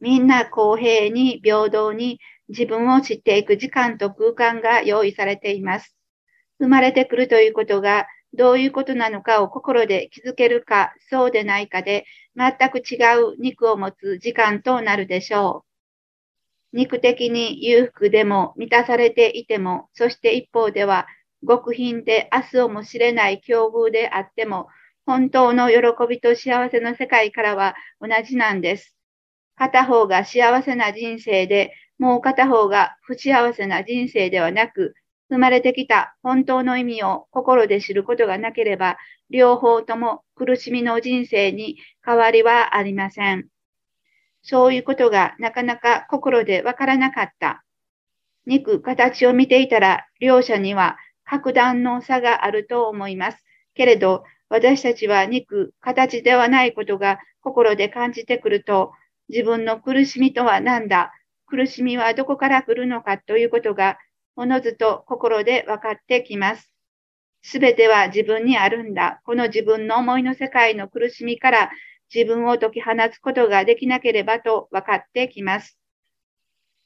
みんな公平に平等に自分を知っていく時間と空間が用意されています。生まれてくるということがどういうことなのかを心で気づけるか、そうでないかで全く違う肉を持つ時間となるでしょう。肉的に裕福でも満たされていても、そして一方では極貧で明日をも知れない境遇であっても、本当の喜びと幸せの世界からは同じなんです。片方が幸せな人生で、もう片方が不幸せな人生ではなく、生まれてきた本当の意味を心で知ることがなければ、両方とも苦しみの人生に変わりはありません。そういうことがなかなか心でわからなかった。肉、形を見ていたら、両者には格段の差があると思います。けれど、私たちは肉、形ではないことが心で感じてくると、自分の苦しみとは何だ？苦しみはどこから来るのかということが、おのずと心で分かってきます。すべては自分にあるんだ。この自分の思いの世界の苦しみから自分を解き放つことができなければと分かってきます。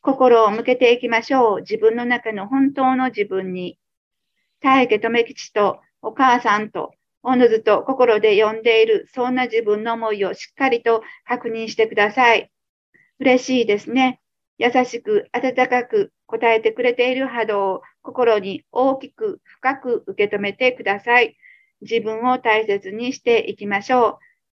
心を向けていきましょう。自分の中の本当の自分に。大家留吉とお母さんとおのずと心で呼んでいる、そんな自分の思いをしっかりと確認してください。嬉しいですね。優しく、温かく答えてくれている波動を心に大きく深く受け止めてください。自分を大切にしていきましょう。